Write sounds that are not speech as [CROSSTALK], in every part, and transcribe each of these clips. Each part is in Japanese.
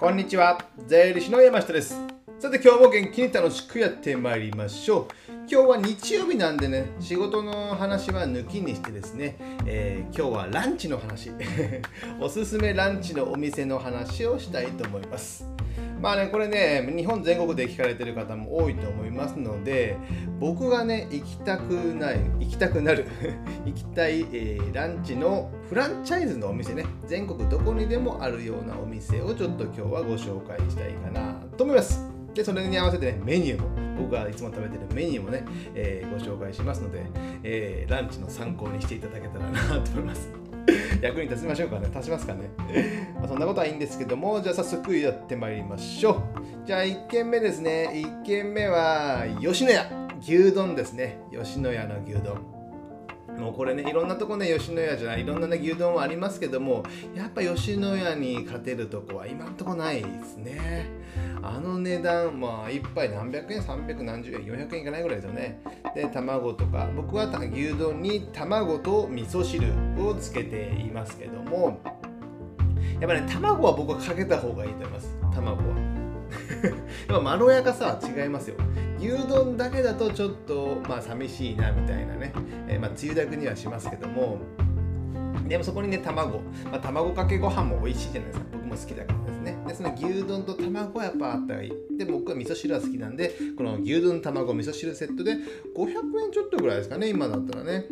こんにちは、税理士の山下です。さて今日も元気に楽しくやってまいりましょう。今日は日曜日なんでね、仕事の話は抜きにしてですね、えー、今日はランチの話、[LAUGHS] おすすめランチのお店の話をしたいと思います。まあね、これね、日本全国で聞かれてる方も多いと思いますので、僕がね、行きたくない、行きたくなる、[LAUGHS] 行きたい、えー、ランチのフランチャイズのお店ね、全国どこにでもあるようなお店をちょっと今日はご紹介したいかなと思います。で、それに合わせてね、メニューも、僕がいつも食べてるメニューもね、えー、ご紹介しますので、えー、ランチの参考にしていただけたらなと思います。役に立ちましょうかね。立ちますかね、[LAUGHS] まあ、そんなことはいいんですけどもじゃあ早速やってまいりましょう。じゃあ1軒目ですね。1軒目は吉野家。牛丼ですね。吉野家の牛丼。もうこれねいろんなとこね吉野家じゃないいろんなね牛丼はありますけどもやっぱ吉野家に勝てるとこは今んとこないですね。あの値段まあ1杯何百円300何十円400円いかないぐらいですよね。で卵とか僕は牛丼に卵と味噌汁をつけていますけどもやっぱね卵は僕はかけた方がいいと思います。卵は。[LAUGHS] やっぱまろやかさは違いますよ。牛丼だけだとちょっとまあ寂しいなみたいなね、えー、まあつゆだくにはしますけども。でもそこにね卵、まあ、卵かけご飯も美味しいじゃないですか。僕も好きだからですね。でその牛丼と卵はやっぱあった方がいい。で僕は味噌汁は好きなんでこの牛丼卵味噌汁セットで500円ちょっとぐらいですかね今だったらね。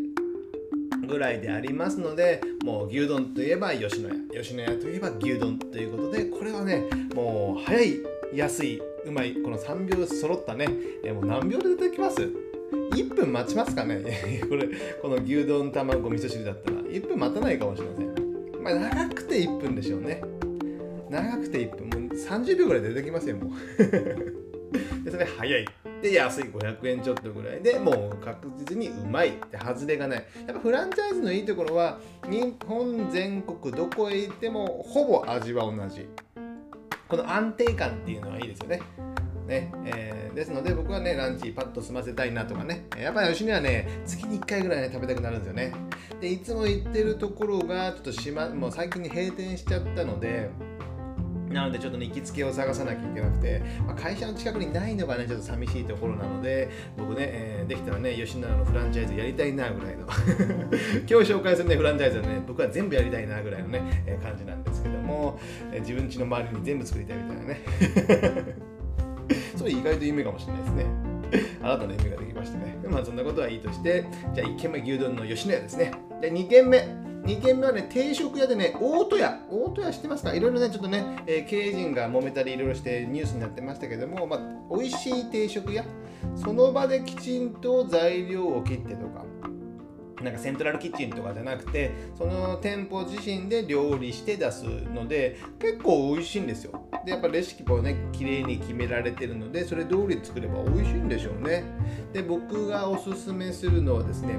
ぐらいでありますのでもう牛丼といえば吉野家。吉野家といえば牛丼ということでこれはねもう早い安いうまいこの3秒揃ったね、えもう何秒で出てきます ?1 分待ちますかね？[LAUGHS] これこの牛丼卵味噌汁だったら。1分待たないかもしれません。まあ長くて1分でしょうね。長くて1分。もう30秒ぐらい出てきますよもう。[LAUGHS] でそれ早い。で安い500円ちょっとぐらい。でもう確実にうまいって外れがない。やっぱフランチャイズのいいところは日本全国どこへ行ってもほぼ味は同じ。この安定感っていうのはいいですよね。ねえー、ですので僕はねランチパッと済ませたいなとかねやっぱり吉にはね月に1回ぐらいね食べたくなるんですよねでいつも行ってるところがちょっとしまもう最近に閉店しちゃったのでなのでちょっとね行きつけを探さなきゃいけなくて、まあ、会社の近くにないのがねちょっと寂しいところなので僕ね、えー、できたらね吉野のフランチャイズやりたいなぐらいの [LAUGHS] 今日紹介するねフランチャイズはね僕は全部やりたいなぐらいのね、えー、感じなんですけども、えー、自分家の周りに全部作りたいみたいなね。[LAUGHS] それ意外と夢かもしれないですね。新たな夢ができましたね。まあそんなことはいいとしてじゃあ1軒目牛丼の吉野家ですね。で2軒目。2軒目はね、定食屋でね、大戸屋、大戸屋知ってますか？いろいろね、ちょっとね、えー、経営陣が揉めたりいろいろしてニュースになってましたけども、まあ、美味しい定食屋、その場できちんと材料を切ってとか、なんかセントラルキッチンとかじゃなくてその店舗自身で料理して出すので結構美味しいんですよ。でやっぱレシピをね綺麗に決められてるのでそれ通り作れば美味しいんでしょうね。で僕がおすすめするのはですね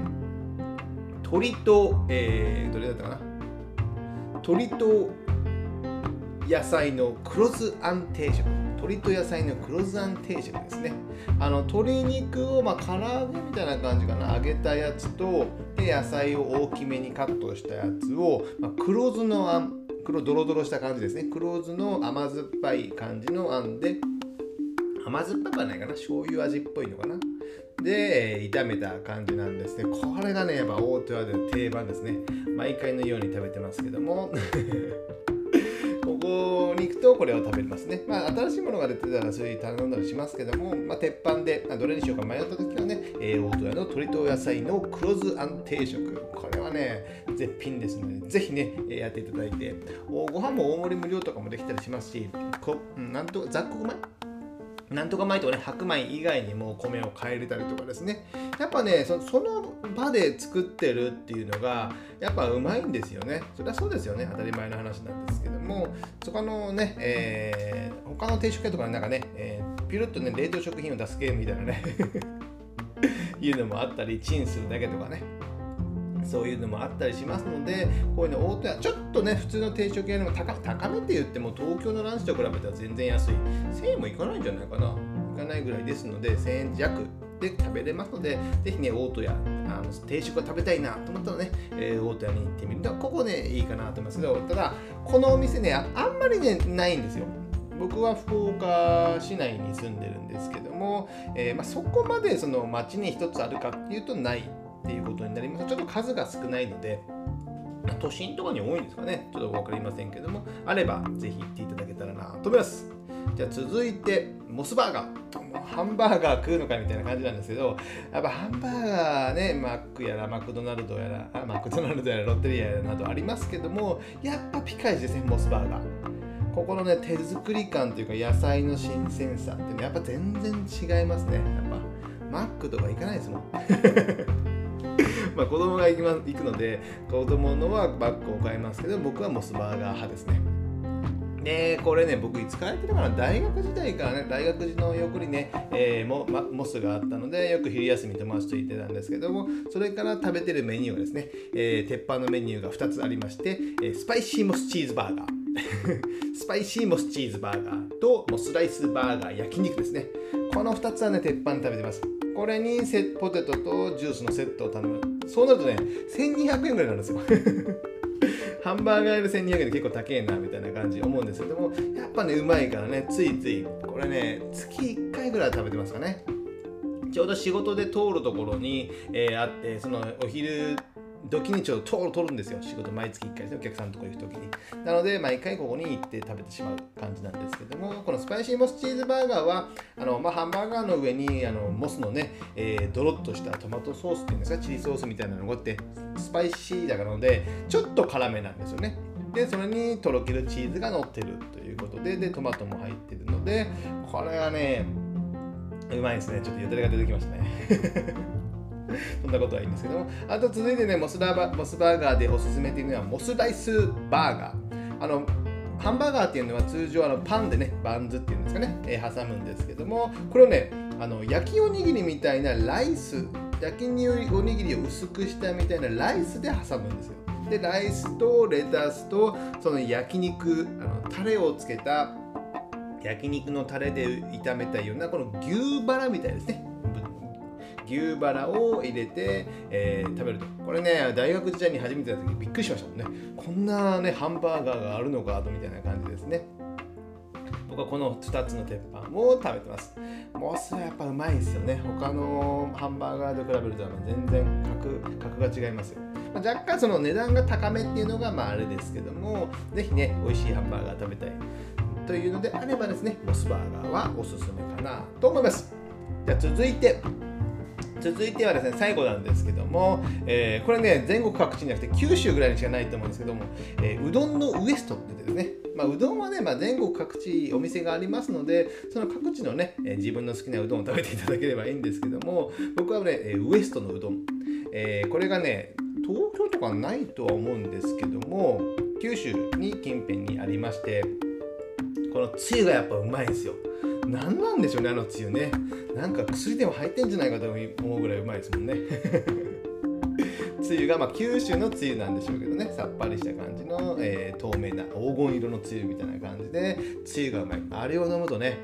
鶏と、えー、どれだったかな？鶏と野菜の黒酢あん定食鶏と野菜の黒酢あん定食ですね。あの鶏肉をまあ唐揚げみたいな感じかな。揚げたやつとで野菜を大きめにカットしたやつを、まあ、黒酢のあん黒ドロドロした感じですね。黒酢の甘酸っぱい感じのあんで甘酸っぱくはないかな。醤油味っぽいのかな。で炒めた感じなんですね。これがねやっぱ大戸屋で定番ですね。毎回のように食べてますけども。[LAUGHS] ここに行くとこれを食べますね。まあ、新しいものが出てたらそれ頼んだりしますけども、まあ、鉄板でどれにしようか迷った時はね、え、大戸屋の鶏と野菜の黒酢あん定食。これはね、絶品ですので、ぜひね、やっていただいて、ご飯も大盛り無料とかもできたりしますし、こなんと雑穀米なんとか米とかね、白米以外にも米を変えれたりとかですね。やっぱねそ、の場で作ってるっていうのが、やっぱうまいんですよね。それはそうですよね。当たり前の話なんですけども、そこのね、えー、他の定食屋とかなんかね、えー、ピュルッとね、冷凍食品を出すゲームみたいなね [LAUGHS] いうのもあったり、チンするだけとかね。そういうのもあったりしますのでこういうの大戸屋ちょっとね普通の定食屋よりも高高めって言っても東京のランチと比べたら全然安い1000円もいかないんじゃないかないかないぐらいですので1000円弱で食べれますので、ぜひね、大戸屋、あの定食を食べたいなと思ったらね、えー、大戸屋に行ってみると、ここね、いいかなと思いますけど、ただ、このお店ね、あんまりね、ないんですよ。僕は福岡市内に住んでるんですけども、えー、まあ、そこまでその町に一つあるかっていうとないっていうことになります。ちょっと数が少ないので都心とかに多いんですかね。ちょっと分かりませんけども。あればぜひ行っていただけたらなと思います。じゃあ続いてモスバーガー。ハンバーガー食うのかみたいな感じなんですけどやっぱハンバーガーねマックやらマクドナルドやらあマクドナルドやらロッテリアやらなどありますけどもやっぱピカイチですねモスバーガー。ここのね手作り感というか野菜の新鮮さってねやっぱ全然違いますね。やっぱマックとか行かないですもん。まあ子供が行き、ま、行くので子供のはマックを買いますけど僕はモスバーガー派ですね。でこれね僕いつ帰ってるかな大学時代からね大学時の横にね、えー、モモスがあったのでよく昼休み友達と行ってたんですけどもそれから食べてるメニューはですね、えー、鉄板のメニューが2つありまして、えー、スパイシーモスチーズバーガー。[LAUGHS] スパイシーモスチーズバーガーとモスライスバーガー焼肉ですね。この2つはね鉄板で食べてます。これにセポテトとジュースのセットを頼む。そうなるとね1200円ぐらいなんですよ。[LAUGHS] ハンバーガー屋で1200円で結構高えなみたいな感じ思うんですけどもやっぱねうまいからねついついこれね月1回ぐらい食べてますかね。ちょうど仕事で通るところに、えー、あってそのお昼時にちょっと通る取るんですよ仕事毎月1回でお客さんとこ行く時になので毎回ここに行って食べてしまう感じなんですけどもこのスパイシーモスチーズバーガーはあの、まあ、ハンバーガーの上にあのモスのね、えー、ドロッとしたトマトソースっていうんですかチリソースみたいなのがあってスパイシーだからのでちょっと辛めなんですよね。でそれにとろけるチーズが乗ってるということででトマトも入ってるのでこれはねうまいですね。ちょっとよだれが出てきましたね。[LAUGHS] そんなことはいいんですけど。もあと続いてねモスラバモスバーガーでおすすめっていうのはモスライスバーガー。あのハンバーガーっていうのは通常あのパンでねバンズっていうんですかね、えー、挟むんですけども。これをねあの焼きおにぎりみたいなライス。焼きおにぎりを薄くしたみたいなライスで挟むんですよ。でライスとレタスとその焼肉あのタレをつけた焼肉のタレで炒めたようなこの牛バラみたいですね。牛バラを入れて、えー、食べると。これね大学時代に初めてやった時びっくりしましたもんね。こんなねハンバーガーがあるのかとみたいな感じですね。僕はこの2つの鉄板を食べてます。モスはやっぱうまいですよね。他のハンバーガーと比べると全然格格が違いますよ。ま、若干その値段が高めっていうのがまああれですけどもぜひね美味しいハンバーガー食べたい。というのであればですねモスバーガーはおすすめかなと思います。じゃあ続いて。続いてはですね最後なんですけども、えー、これね全国各地じゃなくて九州ぐらいにしかないと思うんですけども、えー、うどんのウエストってですね、まあ、うどんはね、まあ、全国各地お店がありますのでその各地のね、えー、自分の好きなうどんを食べていただければいいんですけども僕はねえウエストのうどん、えこれがね東京とかないとは思うんですけども九州に近辺にありましてこのつゆがやっぱうまいんですよ。何なんでしょうねあのつゆね。なんか薬でも入ってんじゃないかと思うぐらいうまいですもんね。[LAUGHS] つゆが、まあ、九州のつゆなんでしょうけどね。さっぱりした感じの、えー、透明な黄金色のつゆみたいな感じでつゆがうまい。あれを飲むとね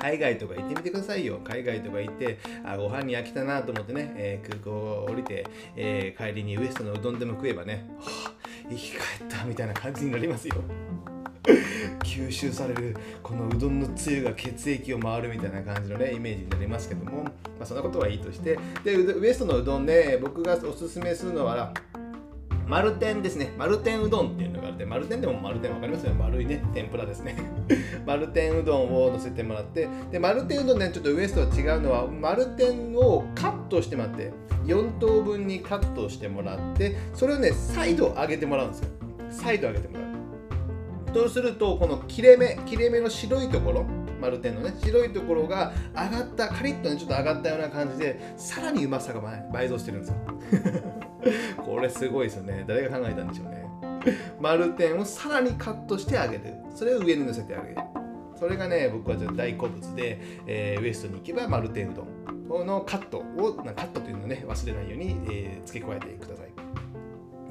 海外とか行ってみてくださいよ。海外とか行ってあご飯に飽きたなと思ってね、えー、空港を降りて、えー、帰りにウエストのうどんでも食えばね、はあ、生き返ったみたいな感じになりますよ。[LAUGHS] 吸収されるこのうどんのつゆが血液を回るみたいな感じのねイメージになりますけども、まあ、そんなことはいいとしてでウエストのうどんで僕がおすすめするのは丸天ですね。丸天うどんっていうのがあって、丸天でも丸天分かりますよね。丸いね、天ぷらですね。[LAUGHS] 丸天うどんを乗せてもらって、で、丸天うどんね、ちょっとウエストと違うのは、丸天をカットしてもらって、4等分にカットしてもらって、それをね、再度揚げてもらうんですよ。再度揚げてもらう。そうするとこの切れ目切れ目の白いところ丸天のね白いところが上がったカリッとねちょっと上がったような感じでさらにうまさが倍増してるんですよ。[LAUGHS] これすごいですよね。誰が考えたんでしょうね。丸天をさらにカットしてあげる。それを上に乗せてあげる。それがね僕は大好物で、えー、ウエストに行けば丸天うどんこのカットをカットというのをね忘れないように、えー、付け加えてください。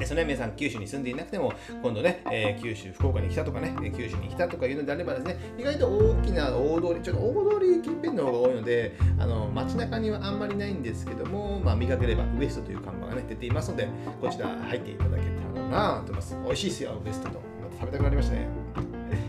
ですね、皆さん九州に住んでいなくても、今度ね、えー、九州、福岡に来たとかね、九州に来たとかいうのであればですね、意外と大きな大通り、ちょっと大通り近辺の方が多いので、あの街中にはあんまりないんですけども、まあ、見かければウエストという看板がね、出ていますので、こちら入っていただけたらなと思います。美味しいですよ、ウエストと。食べたくなりましたね。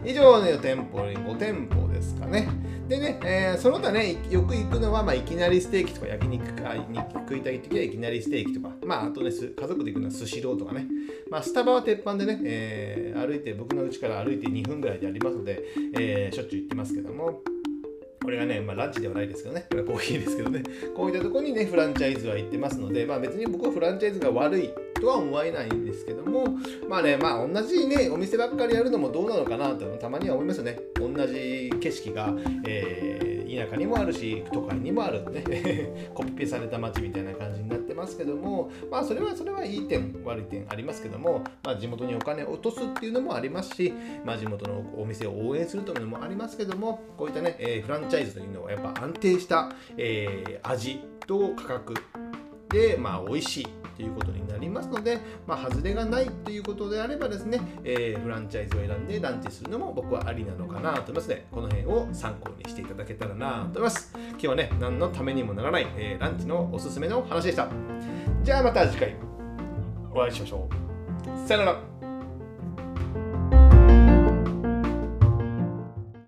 以上の店舗に5店舗ですかね。でね、えー、その他ね、よく行くのは、まあ、いきなりステーキとか焼肉か肉食いたい時はいきなりステーキとか、まあ、あとね、家族で行くのはスシローとかね、まあ、スタバは鉄板でね、えー、歩いて、僕の家から歩いて2分ぐらいでありますので、えー、しょっちゅう行ってますけども、これがね、まあ、ランチではないですけどね、これはコーヒーですけどね、こういったところにね、フランチャイズは行ってますので、まあ別に僕はフランチャイズが悪いとは思えないんですけども、まあね、まあ同じね、お店ばっかりやるのもどうなのかなとたまには思いますよね。同じ景色が、えー田舎にもあるし都会にもあるね [LAUGHS] コピペされた街みたいな感じになってますけどもまあそれはそれはいい点悪い点ありますけども、まあ、地元にお金を落とすっていうのもありますし、まあ、地元のお店を応援するというのもありますけどもこういったね、えー、フランチャイズというのはやっぱ安定した、えー、味と価格で、まあ、美味しいということになりますので、まあ、外れがないということであればですね、えー、フランチャイズを選んでランチするのも僕はありなのかなと思いますので、この辺を参考にしていただけたらなと思います。今日はね、何のためにもならない、えー、ランチのおすすめの話でした。じゃあまた次回お会いしましょう。さよなら。